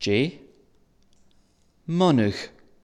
J. Monnig.